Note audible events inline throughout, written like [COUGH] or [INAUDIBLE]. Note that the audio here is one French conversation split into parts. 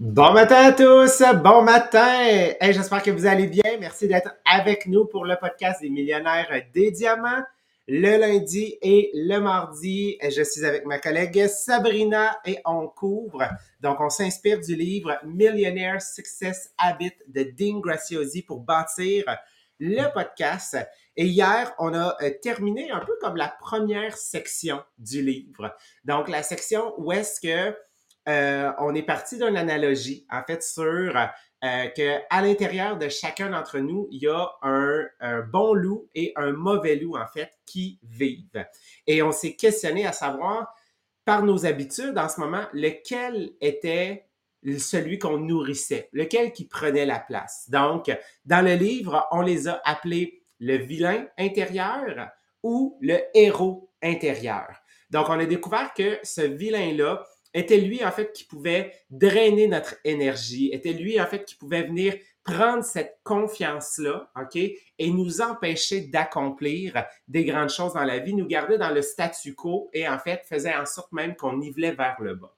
Bon matin à tous, bon matin. J'espère que vous allez bien. Merci d'être avec nous pour le podcast des millionnaires des diamants. Le lundi et le mardi, je suis avec ma collègue Sabrina et on couvre. Donc, on s'inspire du livre Millionaire Success Habit de Dean Graciosi pour bâtir le podcast. Et hier, on a euh, terminé un peu comme la première section du livre. Donc, la section où est-ce que euh, on est parti d'une analogie, en fait, sur euh, que à l'intérieur de chacun d'entre nous, il y a un, bon loup et un mauvais loup, en fait, qui vivent. Et on s'est questionné à savoir, par nos habitudes en ce moment, lequel était celui qu'on nourrissait, lequel qui prenait la place. Donc, dans le livre, on les a appelés le vilain intérieur ou le héros intérieur. Donc, on a découvert que ce vilain-là, était lui, en fait, qui pouvait drainer notre énergie, était lui, en fait, qui pouvait venir prendre cette confiance-là, OK, et nous empêcher d'accomplir des grandes choses dans la vie, nous garder dans le statu quo et, en fait, faisait en sorte même qu'on nivelait vers le bas.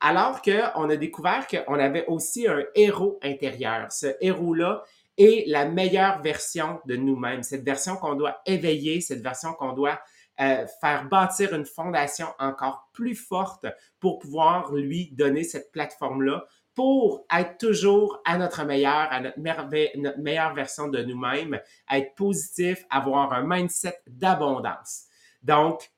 Alors qu'on a découvert qu'on avait aussi un héros intérieur. Ce héros-là est la meilleure version de nous-mêmes, cette version qu'on doit éveiller, cette version qu'on doit euh, faire bâtir une fondation encore plus forte pour pouvoir lui donner cette plateforme-là pour être toujours à notre meilleur, à notre, notre meilleure version de nous-mêmes, être positif, avoir un mindset d'abondance. Donc,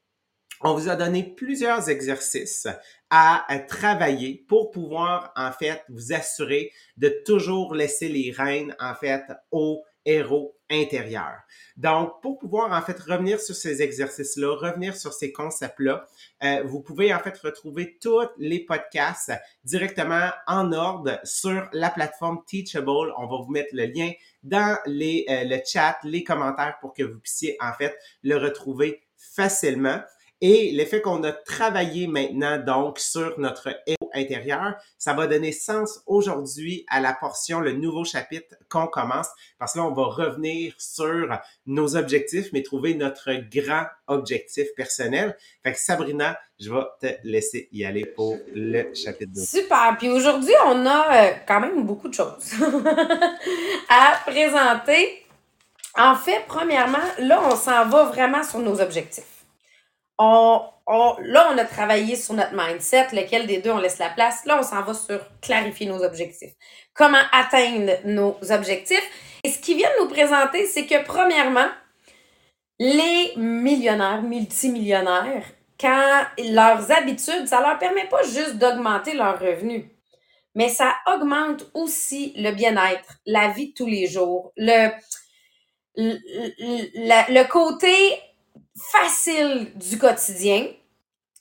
on vous a donné plusieurs exercices à, travailler pour pouvoir, en fait, vous assurer de toujours laisser les rênes, en fait, au héros intérieur. Donc, pour pouvoir en fait revenir sur ces exercices-là, revenir sur ces concepts-là, euh, vous pouvez en fait retrouver tous les podcasts directement en ordre sur la plateforme Teachable. On va vous mettre le lien dans les, euh, le chat, les commentaires pour que vous puissiez en fait le retrouver facilement. Et l'effet qu'on a travaillé maintenant donc sur notre héros intérieur, ça va donner sens aujourd'hui à la portion, le nouveau chapitre qu'on commence, parce que là, on va revenir sur nos objectifs, mais trouver notre grand objectif personnel. Fait que Sabrina, je vais te laisser y aller pour le chapitre 2. Super. Puis aujourd'hui, on a euh, quand même beaucoup de choses [LAUGHS] à présenter. En fait, premièrement, là, on s'en va vraiment sur nos objectifs on, là, on a travaillé sur notre mindset, lequel des deux on laisse la place. Là, on s'en va sur clarifier nos objectifs. Comment atteindre nos objectifs. Et ce qu'ils viennent nous présenter, c'est que premièrement, les millionnaires, multimillionnaires, quand leurs habitudes, ça leur permet pas juste d'augmenter leurs revenus, mais ça augmente aussi le bien-être, la vie de tous les jours, le, le, le côté facile du quotidien,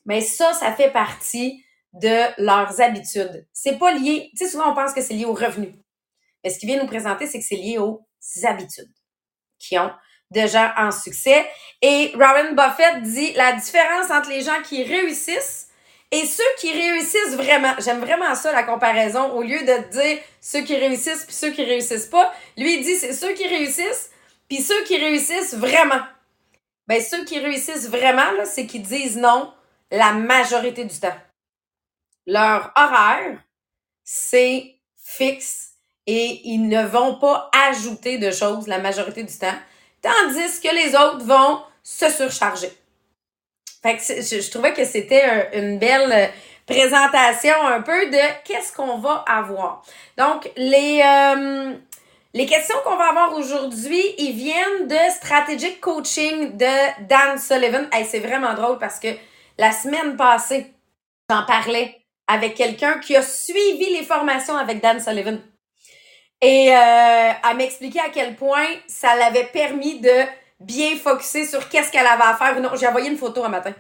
mais ça, ça fait partie de leurs habitudes. C'est pas lié, tu sais, souvent on pense que c'est lié aux revenus. Mais ce qu'il vient nous présenter, c'est que c'est lié aux habitudes qui ont déjà en succès. Et Warren Buffett dit la différence entre les gens qui réussissent et ceux qui réussissent vraiment. J'aime vraiment ça, la comparaison. Au lieu de dire ceux qui réussissent puis ceux qui réussissent pas, lui, dit c'est ceux qui réussissent puis ceux qui réussissent vraiment. Ben, ceux qui réussissent vraiment, là, c'est qu'ils disent non la majorité du temps. Leur horaire, c'est fixe et ils ne vont pas ajouter de choses la majorité du temps, tandis que les autres vont se surcharger. Fait que je, trouvais que c'était une belle euh, présentation un peu de qu'est-ce qu'on va avoir. Donc, les, euh, les questions qu'on va avoir aujourd'hui, ils viennent de Strategic Coaching de Dan Sullivan. Hey, c'est vraiment drôle parce que la semaine passée, j'en parlais avec quelqu'un qui a suivi les formations avec Dan Sullivan. Et euh, elle m'expliquait à quel point ça l'avait permis de bien focuser sur qu'est-ce qu'elle avait à faire. Non, j'ai envoyé une photo un matin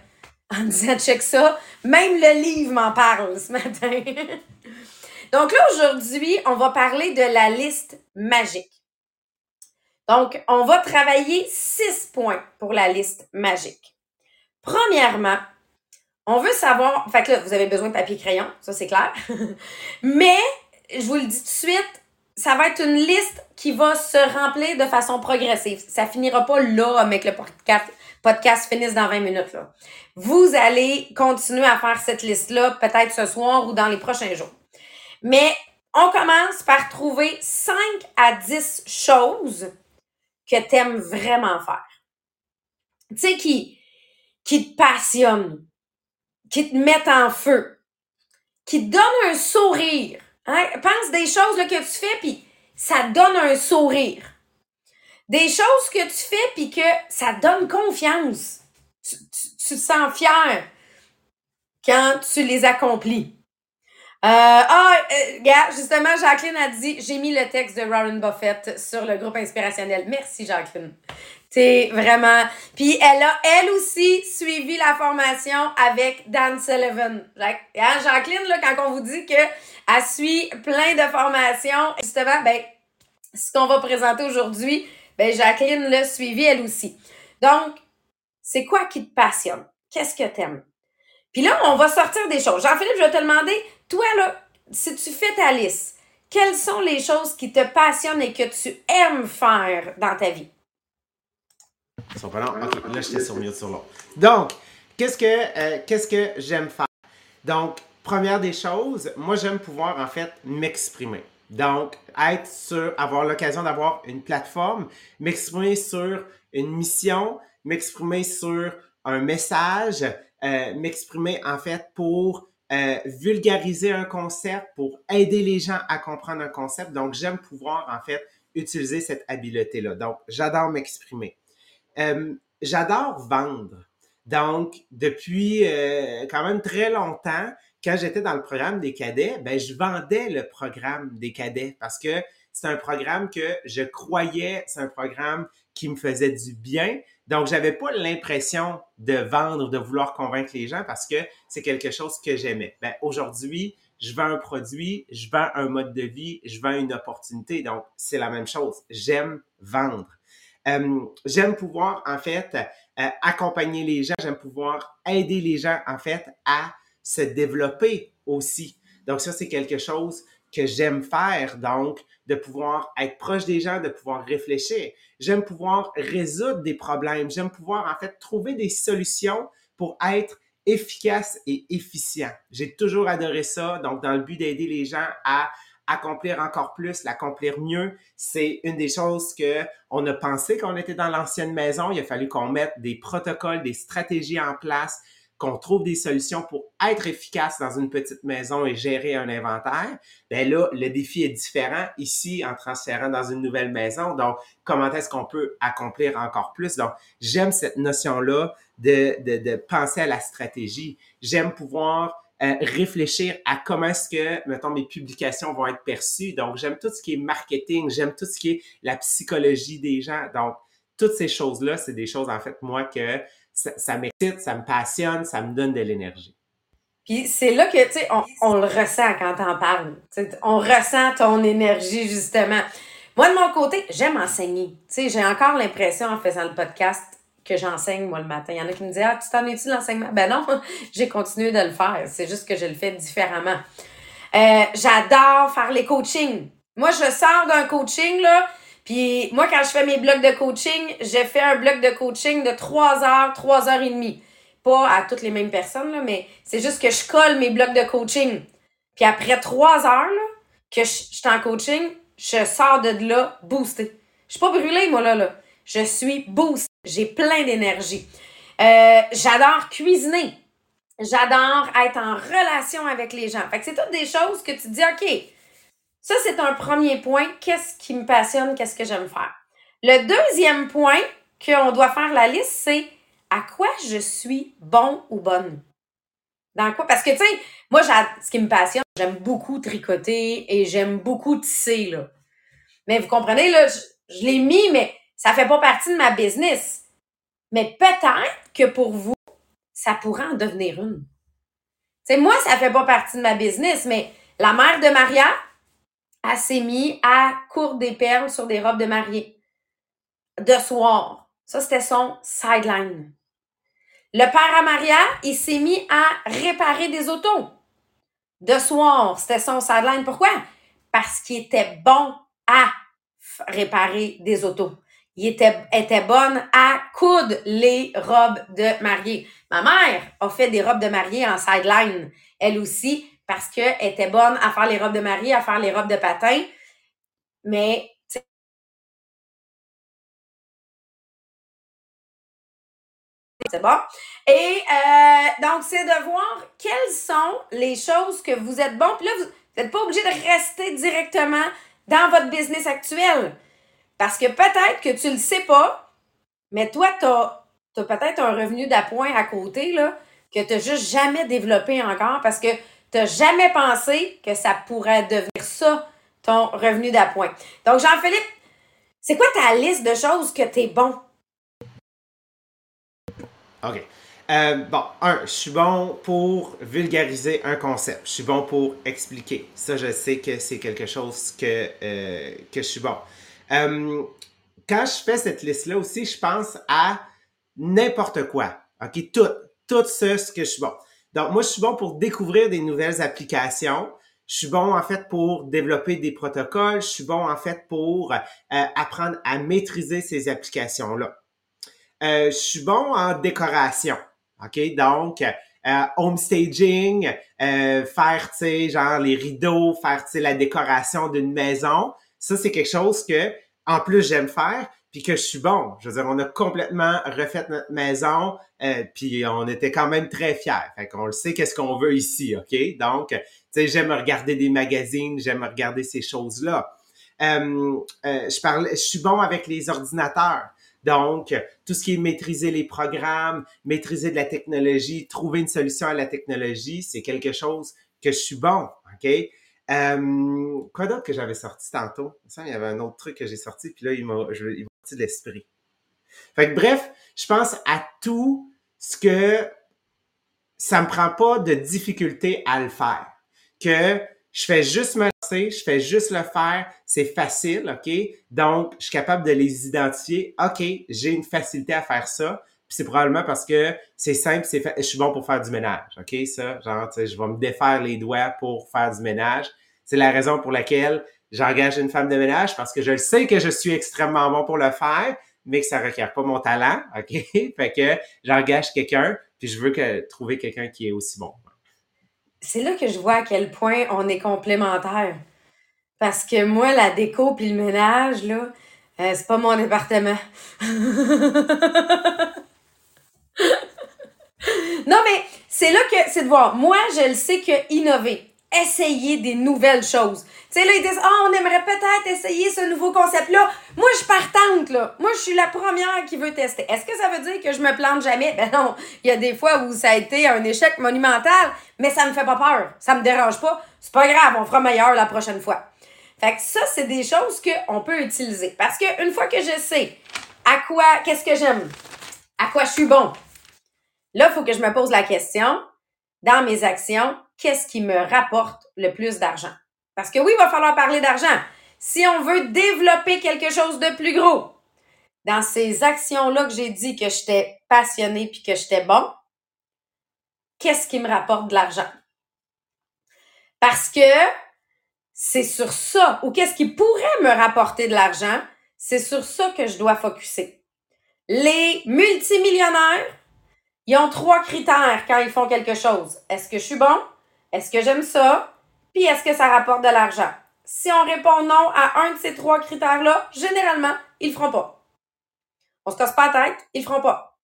en disant check ça. Même le livre m'en parle ce matin. [LAUGHS] Donc là, aujourd'hui, on va parler de la liste magique. Donc, on va travailler six points pour la liste magique. Premièrement, on veut savoir, fait que là, vous avez besoin de papier crayon, ça c'est clair. [LAUGHS] Mais, je vous le dis tout de suite, ça va être une liste qui va se remplir de façon progressive. Ça finira pas là avec le podcast, podcast finisse dans 20 minutes. Là. Vous allez continuer à faire cette liste-là peut-être ce soir ou dans les prochains jours. Mais on commence par trouver 5 à 10 choses que tu aimes vraiment faire. Tu sais, qui, qui te passionnent, qui te mettent en feu, qui te donnent un sourire. Hein? Pense des choses que tu fais, puis ça donne un sourire. Des choses que tu fais, puis que ça donne confiance. Tu, tu te sens fier quand tu les accomplis. Euh, ah, euh, justement, Jacqueline a dit, j'ai mis le texte de Warren Buffett sur le groupe inspirationnel. Merci, Jacqueline. C'est vraiment. Puis elle a, elle aussi, suivi la formation avec Dan Sullivan. Hein, Jacqueline, là, quand on vous dit qu'elle suit plein de formations, justement, ben, ce qu'on va présenter aujourd'hui, ben, Jacqueline l'a suivi elle aussi. Donc, c'est quoi qui te passionne? Qu'est-ce que t'aimes? Puis là, on va sortir des choses. Jean-Philippe, je vais te demander, toi, là, si tu fais ta liste, quelles sont les choses qui te passionnent et que tu aimes faire dans ta vie? Ils sont? Ok, là, j'étais sur mieux sur l'autre. Donc, qu'est-ce que, euh, qu'est-ce que j'aime faire? Donc, première des choses, moi, j'aime pouvoir, en fait, m'exprimer. Donc, être sur, avoir l'occasion d'avoir une plateforme, m'exprimer sur une mission, m'exprimer sur un message, m'exprimer en fait pour euh, vulgariser un concept, pour aider les gens à comprendre un concept. Donc, j'aime pouvoir en fait utiliser cette habileté-là. Donc, j'adore m'exprimer. Euh, j'adore vendre. Donc, depuis quand même très longtemps, quand j'étais dans le programme des cadets, ben, je vendais le programme des cadets parce que c'est un programme que je croyais, c'est un programme qui me faisait du bien, donc, j'avais pas l'impression de vendre, de vouloir convaincre les gens parce que c'est quelque chose que j'aimais. Ben, aujourd'hui, je vends un produit, je vends un mode de vie, je vends une opportunité. Donc, c'est la même chose. J'aime vendre. J'aime pouvoir, en fait, euh, accompagner les gens. J'aime pouvoir aider les gens, en fait, à se développer aussi. Donc, ça, c'est quelque chose que j'aime faire. Donc, de pouvoir être proche des gens, de pouvoir réfléchir. J'aime pouvoir résoudre des problèmes. J'aime pouvoir, en fait, trouver des solutions pour être efficace et efficient. J'ai toujours adoré ça. Donc, dans le but d'aider les gens à accomplir encore plus, l'accomplir mieux, c'est une des choses que on a pensé qu'on était dans l'ancienne maison. Il a fallu qu'on mette des protocoles, des stratégies en place qu'on trouve des solutions pour être efficace dans une petite maison et gérer un inventaire, ben là, le défi est différent ici en transférant dans une nouvelle maison. Donc, comment est-ce qu'on peut accomplir encore plus? Donc, j'aime cette notion-là de, de, de, penser à la stratégie. J'aime pouvoir euh, réfléchir à comment est-ce que, mettons, mes publications vont être perçues. Donc, j'aime tout ce qui est marketing, j'aime tout ce qui est la psychologie des gens. Donc, toutes ces choses-là, c'est des choses, en fait, moi, que ça, m'excite, ça me passionne, ça me donne de l'énergie. Puis c'est là que, tu sais, on, le ressent quand t'en parles. on ressent ton énergie, justement. Moi, de mon côté, j'aime enseigner. Tu sais, j'ai encore l'impression, en faisant le podcast, que j'enseigne, moi, le matin. Il y en a qui me disent, ah, tu t'en es-tu l'enseignement? Ben non, [LAUGHS] j'ai continué de le faire. C'est juste que je le fais différemment. Euh, j'adore faire les coachings. Moi, je sors d'un coaching, là, puis moi, quand je fais mes blocs de coaching, j'ai fait un bloc de coaching de 3 heures, 3 heures et demie. Pas à toutes les mêmes personnes, là, mais c'est juste que je colle mes blocs de coaching. Puis après 3 heures là, que je, suis en coaching, je sors de là boosté. Je suis pas brûlée, moi, là. là. Je suis boostée. J'ai plein d'énergie. Euh, j'adore cuisiner. J'adore être en relation avec les gens. Fait que c'est toutes des choses que tu dis, OK, ça, c'est un premier point. Qu'est-ce qui me passionne? Qu'est-ce que j'aime faire? Le deuxième point qu'on doit faire la liste, c'est à quoi je suis bon ou bonne? Dans quoi? Parce que, tu sais, moi, ce qui me passionne, j'aime beaucoup tricoter et j'aime beaucoup tisser, là. Mais vous comprenez, là, je, l'ai mis, mais ça fait pas partie de ma business. Mais peut-être que pour vous, ça pourrait en devenir une. Tu sais, moi, ça fait pas partie de ma business, mais la mère de Maria, elle s'est mise à coudre des perles sur des robes de mariée. De soir. Ça, c'était son sideline. Le père à Maria, il s'est mis à réparer des autos. De soir, c'était son sideline. Pourquoi? Parce qu'il était bon à réparer des autos. Il était, était bonne à coudre les robes de mariée. Ma mère a fait des robes de mariée en sideline, elle aussi, parce qu'elle était bonne à faire les robes de mariée, à faire les robes de patin. Mais c'est bon. Et euh, donc, c'est de voir quelles sont les choses que vous êtes bon. Puis là, vous n'êtes pas obligé de rester directement dans votre business actuel. Parce que peut-être que tu ne le sais pas, mais toi, tu as, peut-être un revenu d'appoint à côté là, que tu n'as juste jamais développé encore parce que tu n'as jamais pensé que ça pourrait devenir ça, ton revenu d'appoint. Donc, Jean-Philippe, c'est quoi ta liste de choses que tu es bon? OK. Euh, bon, un, je suis bon pour vulgariser un concept. Je suis bon pour expliquer. Ça, je sais que c'est quelque chose que, euh, que je suis bon. Euh, quand je fais cette liste-là aussi, je pense à n'importe quoi. OK? Tout, tout ce que je suis bon. Donc, moi, je suis bon pour découvrir des nouvelles applications. Je suis bon, en fait, pour développer des protocoles. Je suis bon, en fait, pour apprendre à maîtriser ces applications-là. je suis bon en décoration. OK? Donc, euh, home staging, euh, faire, tu sais, genre les rideaux, faire, tu sais, la décoration d'une maison. Ça, c'est quelque chose que, en plus, j'aime faire, puis que je suis bon. Je veux dire, on a complètement refait notre maison, euh, puis on était quand même très fiers. Fait qu'on le sait qu'est-ce qu'on veut ici, OK? Donc, tu sais, j'aime regarder des magazines, j'aime regarder ces choses-là. Euh, je parle, je suis bon avec les ordinateurs. Donc, tout ce qui est maîtriser les programmes, maîtriser de la technologie, trouver une solution à la technologie, c'est quelque chose que je suis bon, OK? Euh, quoi d'autre que j'avais sorti tantôt? il y avait un autre truc que j'ai sorti, puis là, il m'a sorti de l'esprit. Fait que bref, je pense à tout ce que ça me prend pas de difficulté à le faire. Que je fais juste me lancer, je fais juste le faire, c'est facile, OK? Donc, je suis capable de les identifier. OK, j'ai une facilité à faire ça. C'est probablement parce que c'est simple, c'est je suis bon pour faire du ménage, OK? Ça, genre, je vais me défaire les doigts pour faire du ménage. C'est la raison pour laquelle j'engage une femme de ménage parce que je sais que je suis extrêmement bon pour le faire, mais que ça requiert pas mon talent, [LAUGHS] OK? fait que j'engage quelqu'un, puis je veux que, trouver quelqu'un qui est aussi bon c'est là que je vois à quel point on est complémentaires. Parce que moi, la déco puis le ménage, là, euh, c'est pas mon département. [LAUGHS] [LAUGHS] non, mais c'est là que c'est de voir. Moi, je le sais que innover, essayer des nouvelles choses. Tu sais, là, ils disent, ah, on aimerait peut-être essayer ce nouveau concept-là. Moi, je partante, là. Moi, je suis la première qui veut tester. Est-ce que ça veut dire que je me plante jamais? Ben non. Il y a des fois où ça a été un échec monumental, mais ça me fait pas peur. Ça me dérange pas. C'est pas grave, on fera meilleur la prochaine fois. Fait que ça, c'est des choses qu'on peut utiliser. Parce qu'une fois que je sais à quoi, qu'est-ce que j'aime, à quoi je suis bon, là, il faut que je me pose la question, dans mes actions, qu'est-ce qui me rapporte le plus d'argent? Parce que oui, il va falloir parler d'argent. Si on veut développer quelque chose de plus gros, dans ces actions-là que j'ai dit que j'étais passionnée puis que j'étais bon, qu'est-ce qui me rapporte de l'argent? Parce que c'est sur ça, ou qu'est-ce qui pourrait me rapporter de l'argent, c'est sur ça que je dois focuser. Les multimillionnaires, ils ont trois critères quand ils font quelque chose. Est-ce que je suis bon? Est-ce que j'aime ça? Puis est-ce que ça rapporte de l'argent? Si on répond non à un de ces trois critères-là, généralement, ils le feront pas. On se casse pas la tête, ils le feront pas.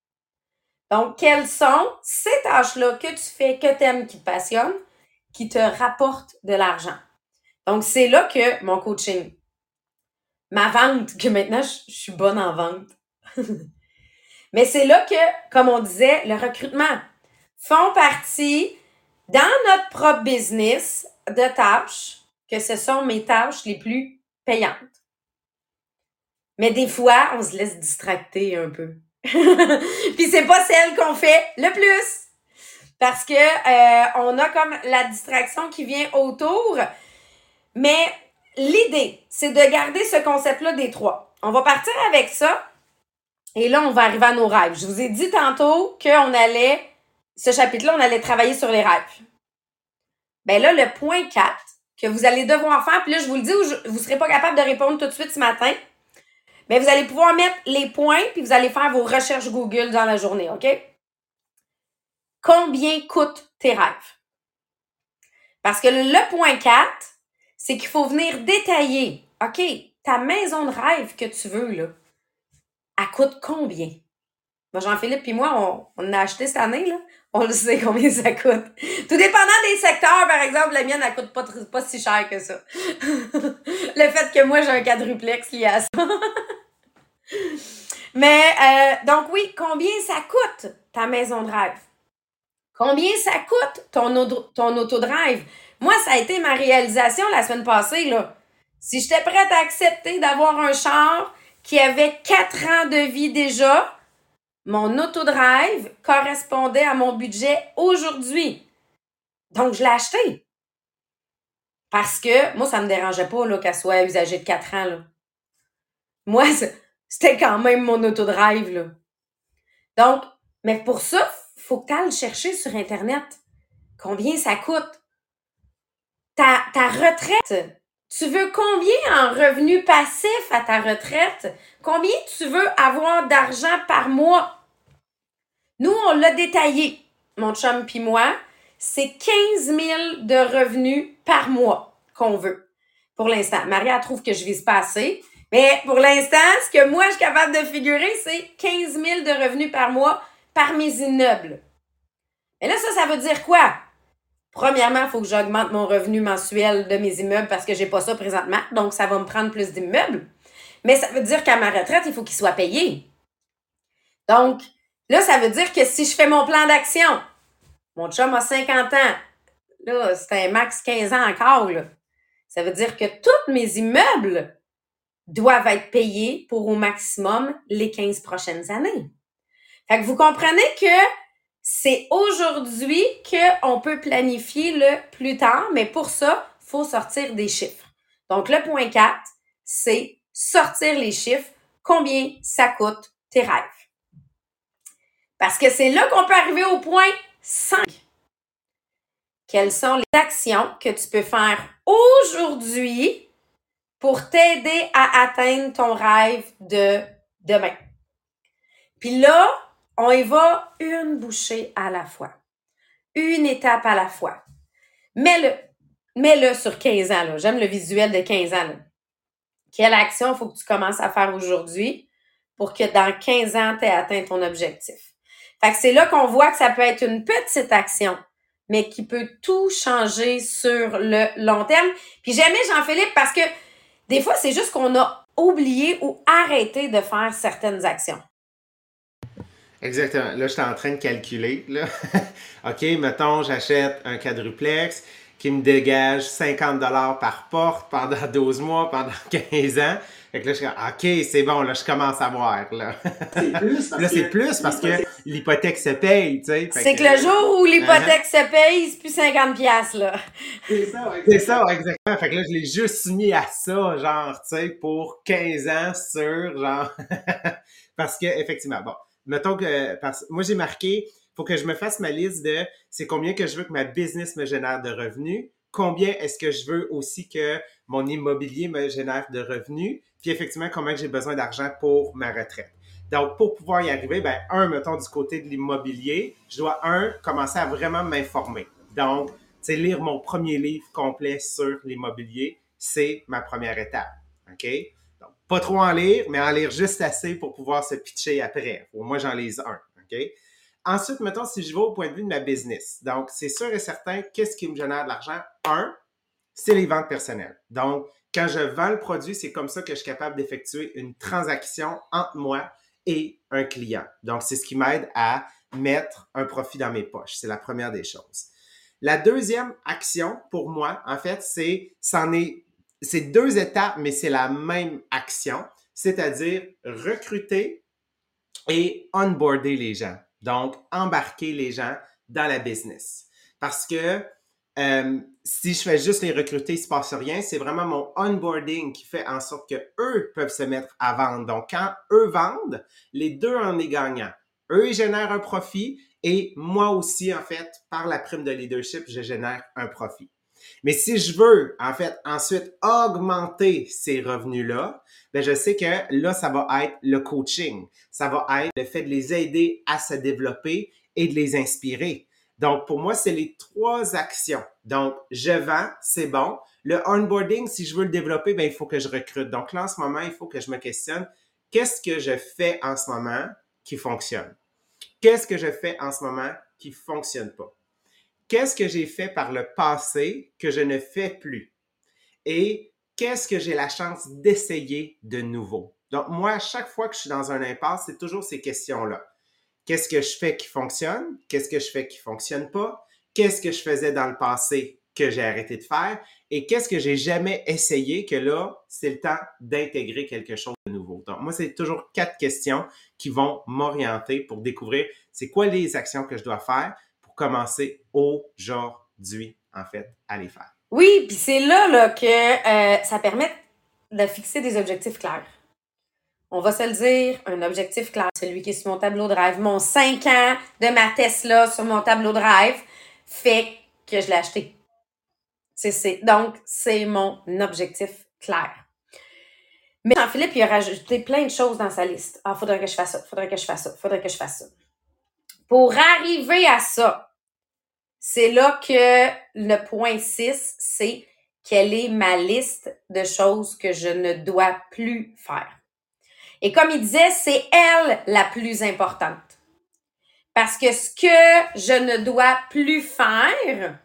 Donc, quelles sont ces tâches-là que tu fais, que tu aimes, qui te passionnent, qui te rapportent de l'argent? Donc, c'est là que mon coaching, ma vente, que maintenant je, suis bonne en vente. [LAUGHS] Mais c'est là que, comme on disait, le recrutement font partie dans notre propre business de tâches, que ce sont mes tâches les plus payantes. Mais des fois, on se laisse distracter un peu. [LAUGHS] Puis c'est pas celle qu'on fait le plus. Parce que euh, on a comme la distraction qui vient autour. Mais l'idée, c'est de garder ce concept-là des trois. On va partir avec ça. Et là, on va arriver à nos rêves. Je vous ai dit tantôt qu'on allait ce chapitre-là, on allait travailler sur les rêves. Ben là, le point 4 que vous allez devoir faire, puis là, je vous le dis, vous ne serez pas capable de répondre tout de suite ce matin, mais vous allez pouvoir mettre les points, puis vous allez faire vos recherches Google dans la journée, OK? Combien coûtent tes rêves? Parce que le point 4, c'est qu'il faut venir détailler. OK, ta maison de rêve que tu veux, là, elle coûte combien? Jean-Philippe et moi, on, a acheté cette année, là. On le sait combien ça coûte. Tout dépendant des secteurs, par exemple, la mienne, elle coûte pas, pas si cher que ça. [LAUGHS] le fait que moi, j'ai un quadruplex lié à ça. [LAUGHS] Mais, euh, donc oui, combien ça coûte ta maison de rêve? Combien ça coûte ton, ton autodrive? Moi, ça a été ma réalisation la semaine passée, là. Si j'étais prête à accepter d'avoir un char qui avait quatre ans de vie déjà, mon autodrive correspondait à mon budget aujourd'hui. Donc, je l'ai acheté. Parce que moi, ça me dérangeait pas qu'elle soit usagée de 4 ans. Là. Moi, [LAUGHS] c'était quand même mon autodrive. Là. Donc, mais pour ça, faut que tu ailles le chercher sur Internet. Combien ça coûte? Ta, ta retraite, tu veux combien en revenu passif à ta retraite? Combien tu veux avoir d'argent par mois? Nous, on l'a détaillé, mon chum puis moi. C'est 15 000 de revenus par mois qu'on veut. Pour l'instant. Maria trouve que je vise pas assez. Mais pour l'instant, ce que moi, je suis capable de figurer, c'est 15 000 de revenus par mois par mes immeubles. Et là, ça, ça veut dire quoi? Premièrement, il faut que j'augmente mon revenu mensuel de mes immeubles parce que j'ai pas ça présentement. Donc, ça va me prendre plus d'immeubles. Mais ça veut dire qu'à ma retraite, il faut qu'il soit payé. Donc, là, ça veut dire que si je fais mon plan d'action, mon chum a 50 ans, là, c'est un max 15 ans encore, là. Ça veut dire que tous mes immeubles doivent être payés pour au maximum les 15 prochaines années. Fait que vous comprenez que c'est aujourd'hui qu'on peut planifier le plus tard, mais pour ça, il faut sortir des chiffres. Donc, le point 4, c'est sortir les chiffres, combien ça coûte tes rêves. Parce que c'est là qu'on peut arriver au point 5. Quelles sont les actions que tu peux faire aujourd'hui pour t'aider à atteindre ton rêve de demain? Puis là, on y va une bouchée à la fois. Une étape à la fois. Mets-le, mets-le sur 15 ans. J'aime le visuel de 15 ans. Quelle action faut que tu commences à faire aujourd'hui pour que dans 15 ans, tu aies atteint ton objectif? Fait que c'est là qu'on voit que ça peut être une petite action, mais qui peut tout changer sur le long terme. Puis j'aimais Jean-Philippe parce que des fois, c'est juste qu'on a oublié ou arrêté de faire certaines actions. Exactement. Là, j'étais en train de calculer. Là. [LAUGHS] OK, mettons, j'achète un quadruplex qui me dégage 50 dollars par porte pendant [LAUGHS] 12 mois, pendant [LAUGHS] 15 ans. Fait que là, je suis OK, c'est bon, là, je commence à voir. Là, c'est plus parce, là, c'est plus parce que l'hypothèque se paye, tu sais. C'est que, le jour où l'hypothèque uh-huh. se paye, c'est plus 50 pièces là. C'est ça, exactement. C'est ça, exactement. Fait que là, je l'ai juste mis à ça, genre, tu sais, pour 15 ans sur, genre... parce que, effectivement, bon mettons que, parce, moi j'ai marqué, faut que je me fasse ma liste de c'est combien que je veux que ma business me génère de revenus, combien est-ce que je veux aussi que mon immobilier me génère de revenus, puis effectivement combien j'ai besoin d'argent pour ma retraite. Donc, pour pouvoir y arriver, ben, un, mettons du côté de l'immobilier, je dois, un, commencer à vraiment m'informer. Donc, sais, lire mon premier livre complet sur l'immobilier, c'est ma première étape. OK? Pas trop en lire, mais en lire juste assez pour pouvoir se pitcher après. Au moins, j'en lise un. Ensuite, mettons, si je vais au point de vue de ma business. Donc, c'est sûr et certain, qu'est-ce qui me génère de l'argent? Un, c'est les ventes personnelles. Donc, quand je vends le produit, c'est comme ça que je suis capable d'effectuer une transaction entre moi et un client. Donc, c'est ce qui m'aide à mettre un profit dans mes poches. C'est la première des choses. La deuxième action pour moi, en fait, c'est, c'en est c'est deux étapes, mais c'est la même action, c'est-à-dire recruter et onboarder les gens. Donc, embarquer les gens dans la business. Parce que euh, si je fais juste les recruter, il se passe rien. C'est vraiment mon onboarding qui fait en sorte que eux peuvent se mettre à vendre. Donc, quand eux vendent, les deux en est gagnant. Eux, ils génèrent un profit et moi aussi, en fait, par la prime de leadership, je génère un profit. Mais si je veux, en fait, ensuite augmenter ces revenus-là, ben je sais que là, ça va être le coaching. Ça va être le fait de les aider à se développer et de les inspirer. Donc, pour moi, c'est les trois actions. Donc, je vends, c'est bon. Le onboarding, si je veux le développer, ben, il faut que je recrute. Donc là, en ce moment, il faut que je me questionne, qu'est-ce que je fais en ce moment qui fonctionne? Qu'est-ce que je fais en ce moment qui fonctionne pas? Qu'est-ce que j'ai fait par le passé que je ne fais plus? Et qu'est-ce que j'ai la chance d'essayer de nouveau? Donc, moi, à chaque fois que je suis dans un impasse, c'est toujours ces questions-là. Qu'est-ce que je fais qui fonctionne? Qu'est-ce que je fais qui fonctionne pas? Qu'est-ce que je faisais dans le passé que j'ai arrêté de faire? Et qu'est-ce que j'ai jamais essayé que là, c'est le temps d'intégrer quelque chose de nouveau? Donc, moi, c'est toujours quatre questions qui vont m'orienter pour découvrir c'est quoi les actions que je dois faire commencer aujourd'hui, en fait, à les faire. Oui, puis c'est là, là que euh, ça permet de fixer des objectifs clairs. On va se le dire, un objectif clair, celui qui est sur mon tableau drive. Mon 5 ans de ma Tesla sur mon tableau drive fait que je l'ai acheté. Donc, c'est mon objectif clair. Mais Jean-Philippe, il a rajouté plein de choses dans sa liste. Ah, faudrait que je fasse ça, faudrait que je fasse ça, faudrait que je fasse ça. Pour arriver à ça, c'est là que le point 6, c'est quelle est ma liste de choses que je ne dois plus faire. Et comme il disait, c'est elle la plus importante. Parce que ce que je ne dois plus faire,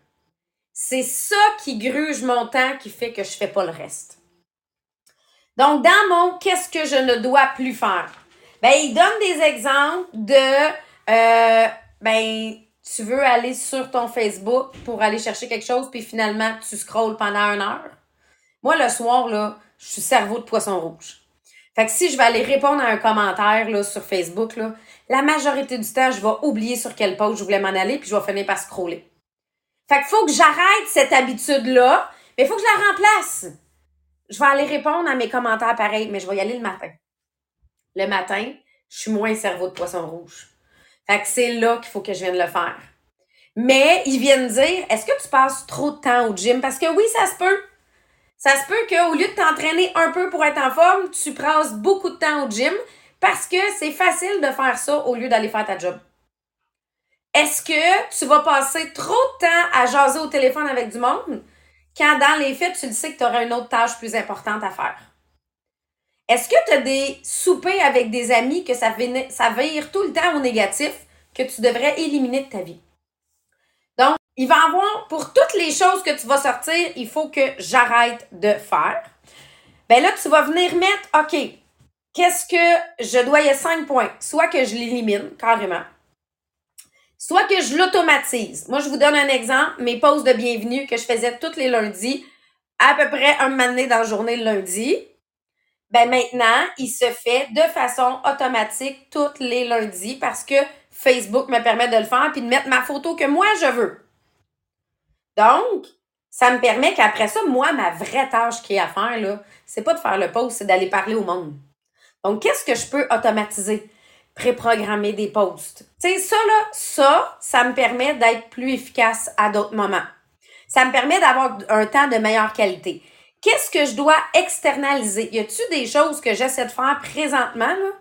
c'est ça qui gruge mon temps qui fait que je fais pas le reste. Donc, dans mon qu'est-ce que je ne dois plus faire? Ben, il donne des exemples de, euh, ben, tu veux aller sur ton Facebook pour aller chercher quelque chose, puis finalement, tu scrolles pendant une heure? Moi, le soir, là, je suis cerveau de poisson rouge. Fait que si je vais aller répondre à un commentaire là, sur Facebook, là, la majorité du temps, je vais oublier sur quel post je voulais m'en aller, puis je vais finir par scroller. Fait qu'il faut que j'arrête cette habitude-là, mais il faut que je la remplace. Je vais aller répondre à mes commentaires pareil, mais je vais y aller le matin. Le matin, je suis moins cerveau de poisson rouge. Fait que c'est là qu'il faut que je vienne le faire. Mais ils viennent dire, est-ce que tu passes trop de temps au gym? Parce que oui, ça se peut. Ça se peut qu'au lieu de t'entraîner un peu pour être en forme, tu passes beaucoup de temps au gym parce que c'est facile de faire ça au lieu d'aller faire ta job. Est-ce que tu vas passer trop de temps à jaser au téléphone avec du monde quand dans les faits, tu le sais que tu auras une autre tâche plus importante à faire? Est-ce que tu as des soupers avec des amis que ça, ça vire tout le temps au négatif que tu devrais éliminer de ta vie? il va avoir, pour toutes les choses que tu vas sortir, il faut que j'arrête de faire. Ben là, tu vas venir mettre, OK, qu'est-ce que je dois, il y a cinq points? Soit que je l'élimine carrément, soit que je l'automatise. Moi, je vous donne un exemple, mes pauses de bienvenue que je faisais tous les lundis, à peu près un moment dans la journée le lundi. Ben maintenant, il se fait de façon automatique tous les lundis parce que Facebook me permet de le faire puis de mettre ma photo que moi je veux. Donc, ça me permet qu'après ça, moi, ma vraie tâche qui est à faire, là, c'est pas de faire le post, c'est d'aller parler au monde. Donc, qu'est-ce que je peux automatiser? Préprogrammer des posts. Tu sais, ça, là, ça, ça me permet d'être plus efficace à d'autres moments. Ça me permet d'avoir un temps de meilleure qualité. Qu'est-ce que je dois externaliser? Y a-tu des choses que j'essaie de faire présentement, là,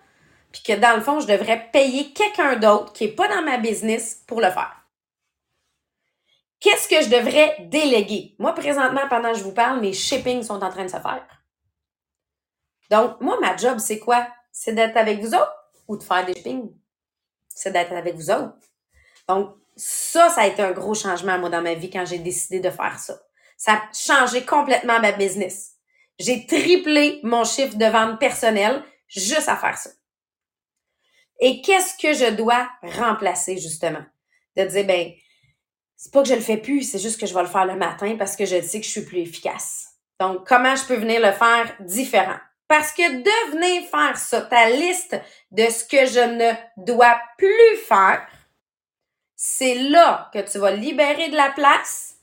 puis que dans le fond, je devrais payer quelqu'un d'autre qui est pas dans ma business pour le faire? Qu'est-ce que je devrais déléguer? Moi, présentement, pendant que je vous parle, mes shippings sont en train de se faire. Donc, moi, ma job, c'est quoi? C'est d'être avec vous autres ou de faire des shippings? C'est d'être avec vous autres. Donc, ça, ça a été un gros changement, moi, dans ma vie quand j'ai décidé de faire ça. Ça a changé complètement ma business. J'ai triplé mon chiffre de vente personnel juste à faire ça. Et qu'est-ce que je dois remplacer, justement? De dire, ben, c'est pas que je le fais plus, c'est juste que je vais le faire le matin parce que je sais que je suis plus efficace. Donc, comment je peux venir le faire différent? Parce que de venir faire ça, ta liste de ce que je ne dois plus faire, c'est là que tu vas libérer de la place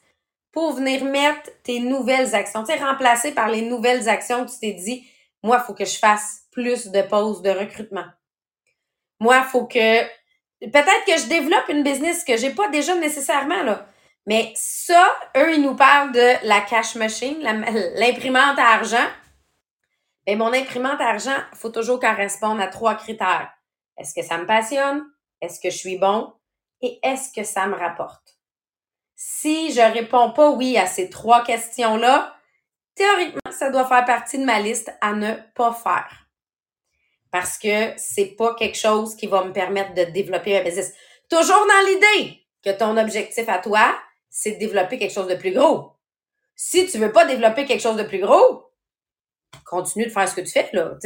pour venir mettre tes nouvelles actions. Tu sais, remplacer par les nouvelles actions que tu t'es dit, moi, il faut que je fasse plus de pauses de recrutement. Moi, il faut que peut-être que je développe une business que j'ai pas déjà nécessairement, là. Mais ça, eux, ils nous parlent de la cash machine, l'imprimante à argent. Et mon imprimante à argent, il faut toujours réponde à trois critères. Est-ce que ça me passionne? Est-ce que je suis bon? et est-ce que ça me rapporte? Si je réponds pas oui à ces trois questions-là, théoriquement, ça doit faire partie de ma liste à ne pas faire. Parce que c'est pas quelque chose qui va me permettre de développer un business. Toujours dans l'idée que ton objectif à toi, c'est de développer quelque chose de plus gros. Si tu veux pas développer quelque chose de plus gros, continue de faire ce que tu fais, là.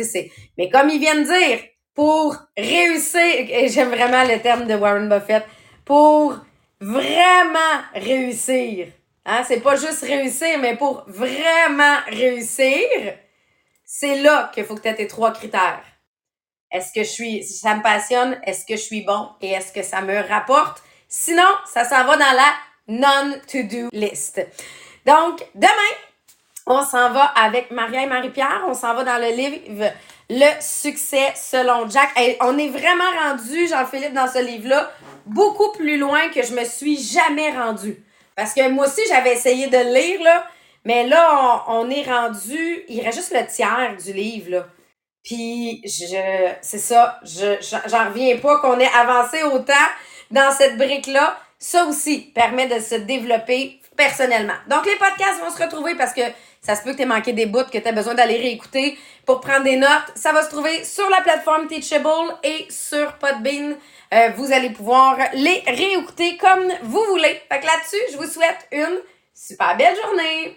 Mais comme ils viennent dire, pour réussir, et j'aime vraiment le terme de Warren Buffett, pour vraiment réussir, hein, c'est pas juste réussir, mais pour vraiment réussir, c'est là qu'il faut que tu aies tes trois critères. Est-ce que je suis, ça me passionne, est-ce que je suis bon et est-ce que ça me rapporte? Sinon, ça s'en va dans la non-to-do list. Donc, demain, on s'en va avec Maria et Marie-Pierre. On s'en va dans le livre Le succès selon Jack. On est vraiment rendu, Jean-Philippe, dans ce livre-là, beaucoup plus loin que je me suis jamais rendu. Parce que moi aussi, j'avais essayé de le lire, là. Mais là, on, est rendu, il reste juste le tiers du livre, là. Puis, je, c'est ça, je, j'en reviens pas qu'on ait avancé autant dans cette brique-là. Ça aussi permet de se développer personnellement. Donc, les podcasts vont se retrouver parce que ça se peut que tu manqué des bouts, que tu as besoin d'aller réécouter pour prendre des notes. Ça va se trouver sur la plateforme Teachable et sur Podbean. Euh, vous allez pouvoir les réécouter comme vous voulez. Fait que là-dessus, je vous souhaite une super belle journée.